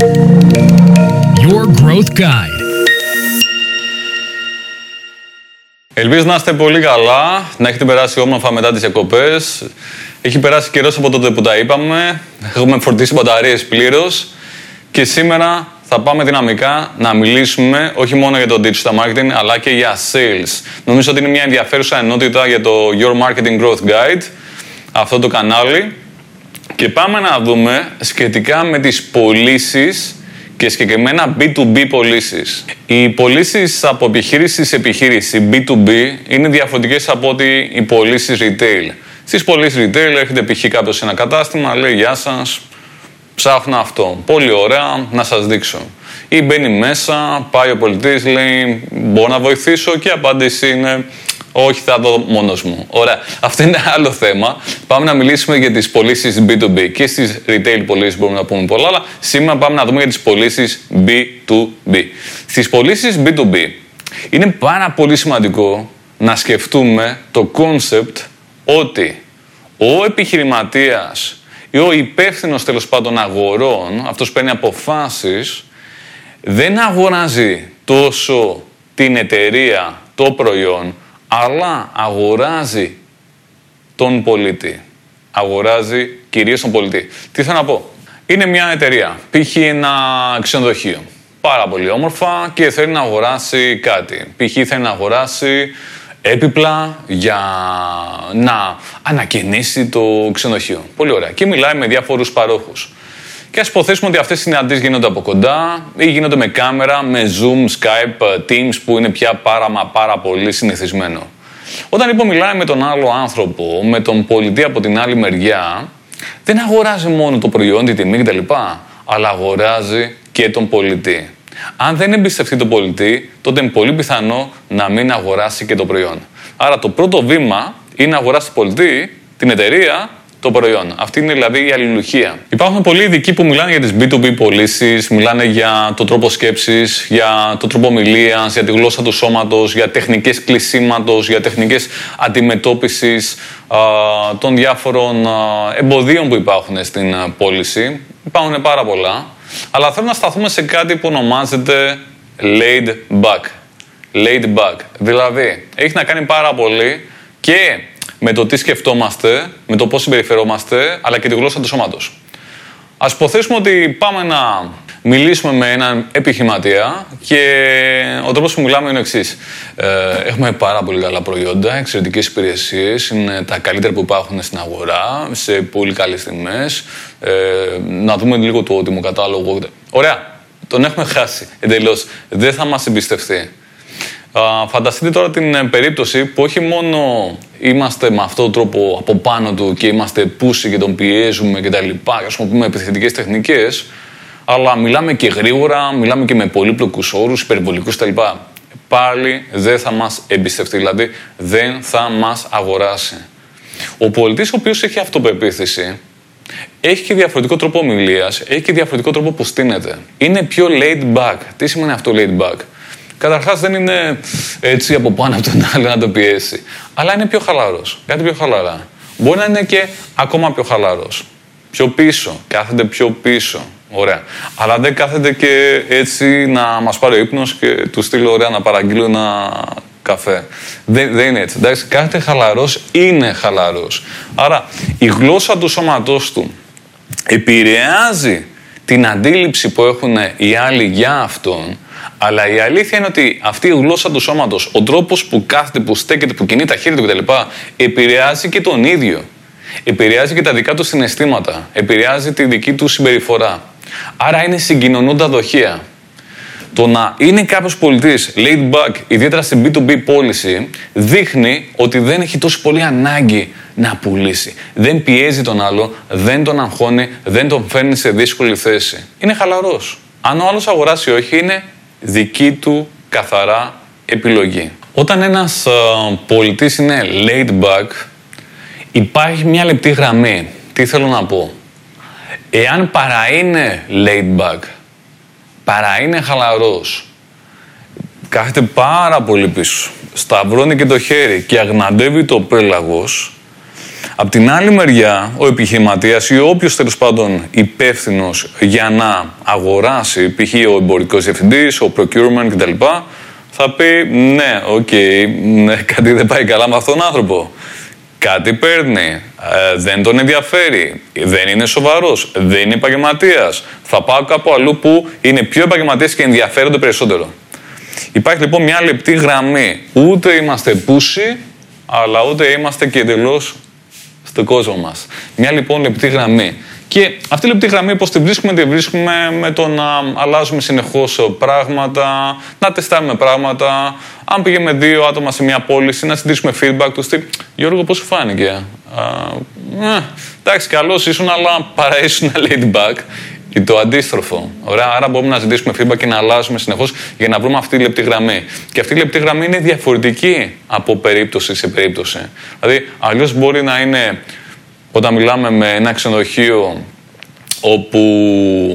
Your Growth Guide. Ελπίζω να είστε πολύ καλά, να έχετε περάσει όμορφα μετά τις διακοπές. Έχει περάσει καιρός από τότε που τα είπαμε. Έχουμε φορτίσει μπαταρίες πλήρως. Και σήμερα θα πάμε δυναμικά να μιλήσουμε όχι μόνο για το digital marketing, αλλά και για sales. Νομίζω ότι είναι μια ενδιαφέρουσα ενότητα για το Your Marketing Growth Guide, αυτό το κανάλι. Και πάμε να δούμε σχετικά με τις πωλήσεις και συγκεκριμένα B2B πωλήσεις. Οι πωλήσεις από επιχείρηση σε επιχείρηση B2B είναι διαφορετικές από ότι οι πωλήσεις retail. Στις πωλήσεις retail έρχεται π.χ. κάποιος σε ένα κατάστημα, λέει Γεια σας, ψάχνω αυτό. Πολύ ωραία, να σας δείξω. Ή μπαίνει μέσα, πάει ο πολιτής, λέει μπορώ να βοηθήσω και η απάντηση είναι όχι, θα δω μόνος μου. Ωραία. Αυτό είναι άλλο θέμα. Πάμε να μιλήσουμε για τις πωλήσεις B2B. Και στις retail πωλήσεις μπορούμε να πούμε πολλά, αλλά σήμερα πάμε να δούμε για τις πωλήσεις B2B. Στις πωλήσεις B2B είναι πάρα πολύ σημαντικό να σκεφτούμε το concept ότι ο επιχειρηματίας ή ο υπεύθυνος τέλος πάντων αγορών, αυτός που παίρνει αποφάσεις, δεν αγοράζει τόσο την εταιρεία, το προϊόν, αλλά αγοράζει τον πολίτη. Αγοράζει κυρίως τον πολίτη. Τι θέλω να πω; Είναι μια εταιρεία, π.χ. ένα ξενοδοχείο. Πάρα πολύ όμορφα και θέλει να αγοράσει κάτι. Π.χ. θέλει να αγοράσει έπιπλα για να ανακαινήσει το ξενοδοχείο. Πολύ ωραία. Και μιλάει με διάφορους παρόχους. Και ας υποθέσουμε ότι αυτές οι συναντήσεις γίνονται από κοντά ή γίνονται με κάμερα, με Zoom, Skype, Teams που είναι πια πάρα μα πάρα πολύ συνηθισμένο. Όταν λοιπόν μιλάει με τον άλλο άνθρωπο, με τον πολιτή από την άλλη μεριά, δεν αγοράζει μόνο το προϊόν, τη τιμή κτλ. Αλλά αγοράζει και τον πολιτή. Αν δεν εμπιστευτεί τον πολιτή, τότε είναι πολύ πιθανό να μην αγοράσει και το προϊόν. Άρα το πρώτο βήμα είναι να αγοράσει τον πολιτή, την εταιρεία, το προϊόν. Αυτή είναι δηλαδή η αλληλουχία. Υπάρχουν πολλοί ειδικοί που μιλάνε για τις B2B πωλήσεις, μιλάνε για το τρόπο σκέψης, για το τρόπο ομιλίας, για τη γλώσσα του σώματος, για τεχνικές κλεισίματος, για τεχνικές αντιμετώπισης των διάφορων εμποδίων που υπάρχουν στην πώληση. Υπάρχουν πάρα πολλά. Αλλά θέλω να σταθούμε σε κάτι που ονομάζεται laid back. Laid back. Δηλαδή, έχει να κάνει πάρα πολύ και με το τι σκεφτόμαστε, με το πώς συμπεριφερόμαστε, αλλά και τη γλώσσα του σώματος. Ας υποθέσουμε ότι πάμε να μιλήσουμε με έναν επιχειρηματία και ο τρόπος που μιλάμε είναι ο εξής. Ε, έχουμε πάρα πολύ καλά προϊόντα, εξαιρετικές υπηρεσίες, είναι τα καλύτερα που υπάρχουν στην αγορά, σε πολύ καλές τιμές. Ε, να δούμε λίγο το ότιμο κατάλογο. Ωραία, τον έχουμε χάσει εντελώς. Δεν θα μας εμπιστευτεί. Φανταστείτε τώρα την ε, περίπτωση που όχι μόνο είμαστε με αυτόν τον τρόπο από πάνω του και είμαστε πούσοι και τον πιέζουμε και τα λοιπά, χρησιμοποιούμε επιθετικές τεχνικές, αλλά μιλάμε και γρήγορα, μιλάμε και με πολύπλοκους όρους, υπερβολικούς κτλ. Πάλι δεν θα μας εμπιστευτεί, δηλαδή δεν θα μας αγοράσει. Ο πολιτής ο οποίος έχει αυτοπεποίθηση, έχει και διαφορετικό τρόπο ομιλίας, έχει και διαφορετικό τρόπο που στείνεται. Είναι πιο laid back. Τι σημαίνει αυτό laid back; Καταρχάς δεν είναι έτσι από πάνω από τον άλλο να το πιέσει. Αλλά είναι πιο χαλαρός. Κάτι πιο χαλαρά. Μπορεί να είναι και ακόμα πιο χαλαρός. Πιο πίσω. Κάθεται πιο πίσω. Ωραία. Αλλά δεν κάθεται και έτσι να μας πάρει ο ύπνος και του στείλει ωραία να παραγγείλω ένα καφέ. Δεν, δεν είναι έτσι. Εντάξει, κάθεται χαλαρός, είναι χαλαρός. Άρα η γλώσσα του σώματός του επηρεάζει την αντίληψη που έχουν οι άλλοι για αυτόν αλλά η αλήθεια είναι ότι αυτή η γλώσσα του σώματος, ο τρόπος που κάθεται, που στέκεται, που κινεί τα χέρια του κτλ., επηρεάζει και τον ίδιο. Επηρεάζει και τα δικά του συναισθήματα. Επηρεάζει τη δική του συμπεριφορά. Άρα είναι συγκοινωνούντα δοχεία. Το να είναι κάποιος πολιτής laid back, ιδιαίτερα στην B2B πώληση, δείχνει ότι δεν έχει τόσο πολύ ανάγκη να πουλήσει. Δεν πιέζει τον άλλο, δεν τον αγχώνει, δεν τον φέρνει σε δύσκολη θέση. Είναι χαλαρός. Αν ο άλλος αγοράσει όχι, είναι δική του καθαρά επιλογή. Όταν ένας ε, πολιτής είναι laid back, υπάρχει μια λεπτή γραμμή. Τι θέλω να πω; Εάν παρά είναι laid back, παρά είναι χαλαρός, κάθεται πάρα πολύ πίσω, σταυρώνει και το χέρι και αγναντεύει το πέλαγος, Απ' την άλλη μεριά, ο επιχειρηματίας ή όποιος τέλος πάντων υπεύθυνος για να αγοράσει, π.χ. ο εμπορικός διευθυντής, ο procurement κτλ., θα πει ναι, OK, okay, ναι, κάτι δεν πάει καλά με αυτόν τον άνθρωπο. Κάτι παίρνει, ε, δεν τον ενδιαφέρει, δεν είναι σοβαρός, δεν είναι επαγγελματίας. Θα πάω κάπου αλλού που είναι πιο επαγγελματίες και ενδιαφέρονται περισσότερο. Υπάρχει λοιπόν μια λεπτή γραμμή. Ούτε είμαστε pushy, αλλά ούτε είμαστε και εντελώς στον κόσμο μας. Μια λοιπόν λεπτή γραμμή. Και αυτή η λεπτή γραμμή, πώς τη βρίσκουμε, τη βρίσκουμε με το να αλλάζουμε συνεχώς πράγματα, να τεστάρουμε πράγματα. Αν πήγαμε δύο άτομα σε μια πώληση, να συντήσουμε feedback τους. Τι, Γιώργο, πώς σου φάνηκε; Α, ε, εντάξει, καλό ήσουν, αλλά παρά ήσουν ladybug ή το αντίστροφο. Ωραία, άρα μπορούμε να ζητήσουμε feedback και να αλλάζουμε συνεχώς για να βρούμε αυτή τη λεπτή γραμμή. Και αυτή η λεπτή γραμμή είναι διαφορετική από περίπτωση σε περίπτωση. Δηλαδή, αλλιώς μπορεί να είναι όταν μιλάμε με ένα ξενοδοχείο όπου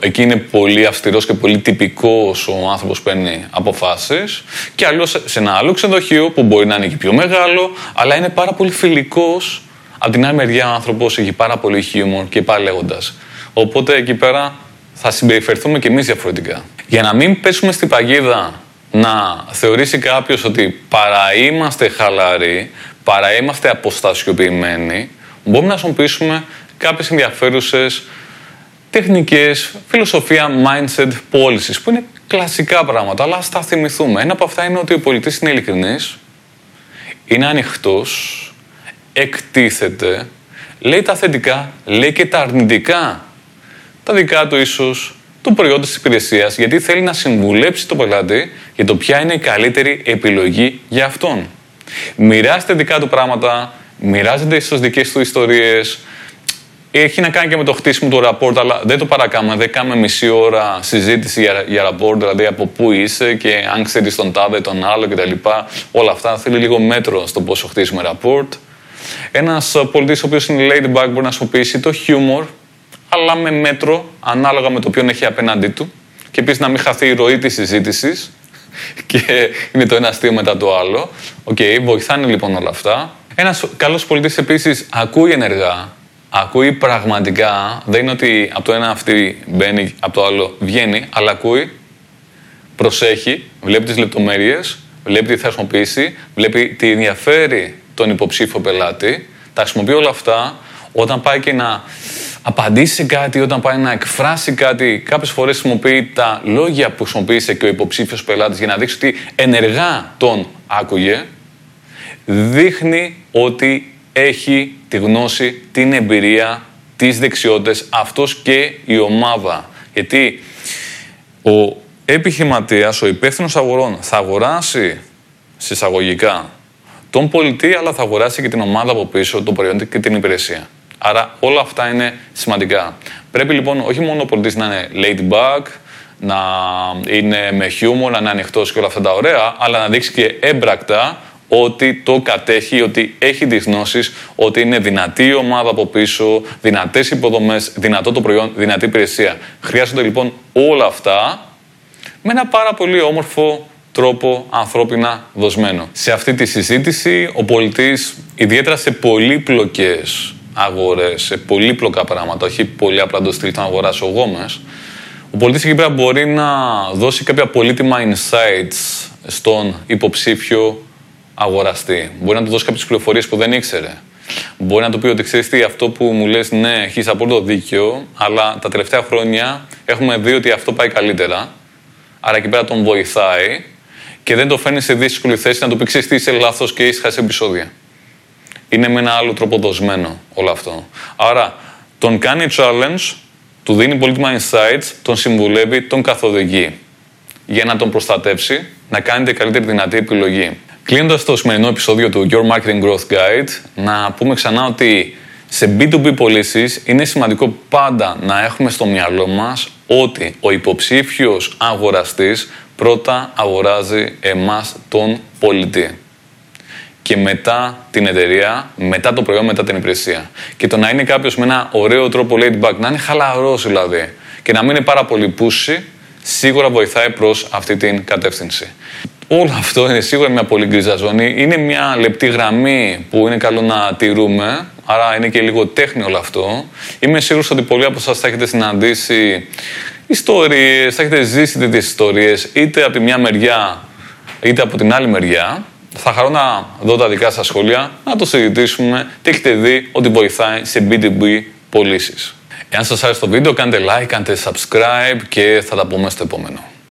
εκεί είναι πολύ αυστηρός και πολύ τυπικός ο άνθρωπος που παίρνει αποφάσεις και αλλιώς σε ένα άλλο ξενοδοχείο που μπορεί να είναι και πιο μεγάλο αλλά είναι πάρα πολύ φιλικός από την άλλη μεριά ο άνθρωπος έχει πάρα πολύ χιούμορ και πάει λέγοντας. Οπότε εκεί πέρα θα συμπεριφερθούμε και εμείς διαφορετικά. Για να μην πέσουμε στην παγίδα να θεωρήσει κάποιος ότι παρά είμαστε χαλαροί, παρά είμαστε αποστασιοποιημένοι, μπορούμε να χρησιμοποιήσουμε κάποιες ενδιαφέρουσες τεχνικές, φιλοσοφία, mindset, policies, που είναι κλασικά πράγματα, αλλά ας τα θυμηθούμε. Ένα από αυτά είναι ότι ο πολιτής είναι ειλικρινής, είναι ανοιχτός, εκτίθεται, λέει τα θετικά, λέει και τα αρνητικά. Τα δικά του ίσως, το προϊόν της υπηρεσίας, γιατί θέλει να συμβουλέψει τον πελάτη για το ποια είναι η καλύτερη επιλογή για αυτόν. Μοιράστε δικά του πράγματα, μοιράζεται ίσως δικές του ιστορίες. Έχει να κάνει και με το χτίσιμο του ραπόρτ, αλλά δεν το παρακάμε. Δεν κάνουμε μισή ώρα συζήτηση για, για ραπόρτ, δηλαδή από πού είσαι και αν ξέρεις τον τάδε, τον άλλο κτλ. Όλα αυτά θέλει λίγο μέτρο στο πόσο χτίσουμε ραπόρτ. Ένας πολιτής, ο οποίος είναι ladybug, μπορεί να χρησιμοποιήσει το humor, αλλά με μέτρο, ανάλογα με το ποιον έχει απέναντί του. Και επίσης να μην χαθεί η ροή της συζήτησης. Και είναι το ένα αστείο μετά το άλλο. OK, okay, βοηθάνε λοιπόν όλα αυτά. Ένας καλός πωλητής επίσης ακούει ενεργά, ακούει πραγματικά. Δεν είναι ότι από το ένα αυτί μπαίνει, από το άλλο βγαίνει, αλλά ακούει, προσέχει, βλέπει τις λεπτομέρειες, βλέπει τι θα χρησιμοποιήσει, βλέπει τι ενδιαφέρει τον υποψήφιο πελάτη. Τα χρησιμοποιεί όλα αυτά όταν πάει και να απαντήσει κάτι, όταν πάει να εκφράσει κάτι. Κάποιες φορές χρησιμοποιεί τα λόγια που χρησιμοποίησε και ο υποψήφιος πελάτης για να δείξει ότι ενεργά τον άκουγε δείχνει ότι έχει τη γνώση, την εμπειρία, τις δεξιότητες, αυτός και η ομάδα. Γιατί ο επιχειρηματίας, ο υπεύθυνος αγορών θα αγοράσει συσσαγωγικά τον πολιτή, αλλά θα αγοράσει και την ομάδα από πίσω, το προϊόν και την υπηρεσία. Άρα όλα αυτά είναι σημαντικά. Πρέπει λοιπόν όχι μόνο ο πολιτής να είναι ladybug, να είναι με χιούμορ, να είναι ανοιχτός και όλα αυτά τα ωραία, αλλά να δείξει και έμπρακτα ότι το κατέχει, ότι έχει τις γνώσεις, ότι είναι δυνατή η ομάδα από πίσω, δυνατές υποδομές, δυνατό το προϊόν, δυνατή υπηρεσία. Χρειάζονται λοιπόν όλα αυτά με ένα πάρα πολύ όμορφο τρόπο ανθρώπινα δοσμένο. Σε αυτή τη συζήτηση ο πολιτής, ιδιαίτερα σε πολύπλοκες αγορές, σε πολύπλοκα πράγματα, όχι πολύ απλά το στυλ να αγοράσω γόμες, ο πολιτής εκεί πέρα μπορεί να δώσει κάποια πολύτιμα insights στον υποψήφιο αγοραστή. Μπορεί να του δώσει κάποιες πληροφορίες που δεν ήξερε. Μπορεί να του πει ότι ξέρεις τι, αυτό που μου λες, ναι, έχεις απόλυτο δίκιο, αλλά τα τελευταία χρόνια έχουμε δει ότι αυτό πάει καλύτερα. Άρα εκεί πέρα τον βοηθάει και δεν το φέρνει σε δύσκολη θέση να του πει: Ξέρεις τι, είσαι λάθος και έχεις χάσει επεισόδια. Είναι με ένα άλλο τρόπο δοσμένο όλο αυτό. Άρα τον κάνει challenge, του δίνει πολύτιμα insights, τον συμβουλεύει, τον καθοδηγεί για να τον προστατεύσει, να κάνετε καλύτερη δυνατή επιλογή. Κλείνοντας το σημερινό επεισόδιο του Your Marketing Growth Guide, να πούμε ξανά ότι σε B2B πωλήσεις είναι σημαντικό πάντα να έχουμε στο μυαλό μας ότι ο υποψήφιος αγοραστής πρώτα αγοράζει εμάς τον πολιτή και μετά την εταιρεία, μετά το προϊόν, μετά την υπηρεσία. Και το να είναι κάποιος με ένα ωραίο τρόπο laid back, να είναι χαλαρός δηλαδή και να μην είναι πάρα πολύ πούση, σίγουρα βοηθάει προς αυτή την κατεύθυνση. Όλο αυτό είναι σίγουρα μια πολύ γκρίζα ζώνη. Είναι μια λεπτή γραμμή που είναι καλό να τηρούμε, άρα είναι και λίγο τέχνη όλο αυτό. Είμαι σίγουρος ότι πολλοί από εσάς θα έχετε συναντήσει ιστορίες, θα έχετε ζήσει τέτοιες ιστορίες, είτε από τη μια μεριά, είτε από την άλλη μεριά. Θα χαρώ να δω τα δικά σας σχόλια, να το συζητήσουμε, τι έχετε δει ότι βοηθάει σε B2B πωλήσεις. Εάν σας άρεσε το βίντεο, κάντε like, κάντε subscribe και θα τα πούμε στο επόμενο.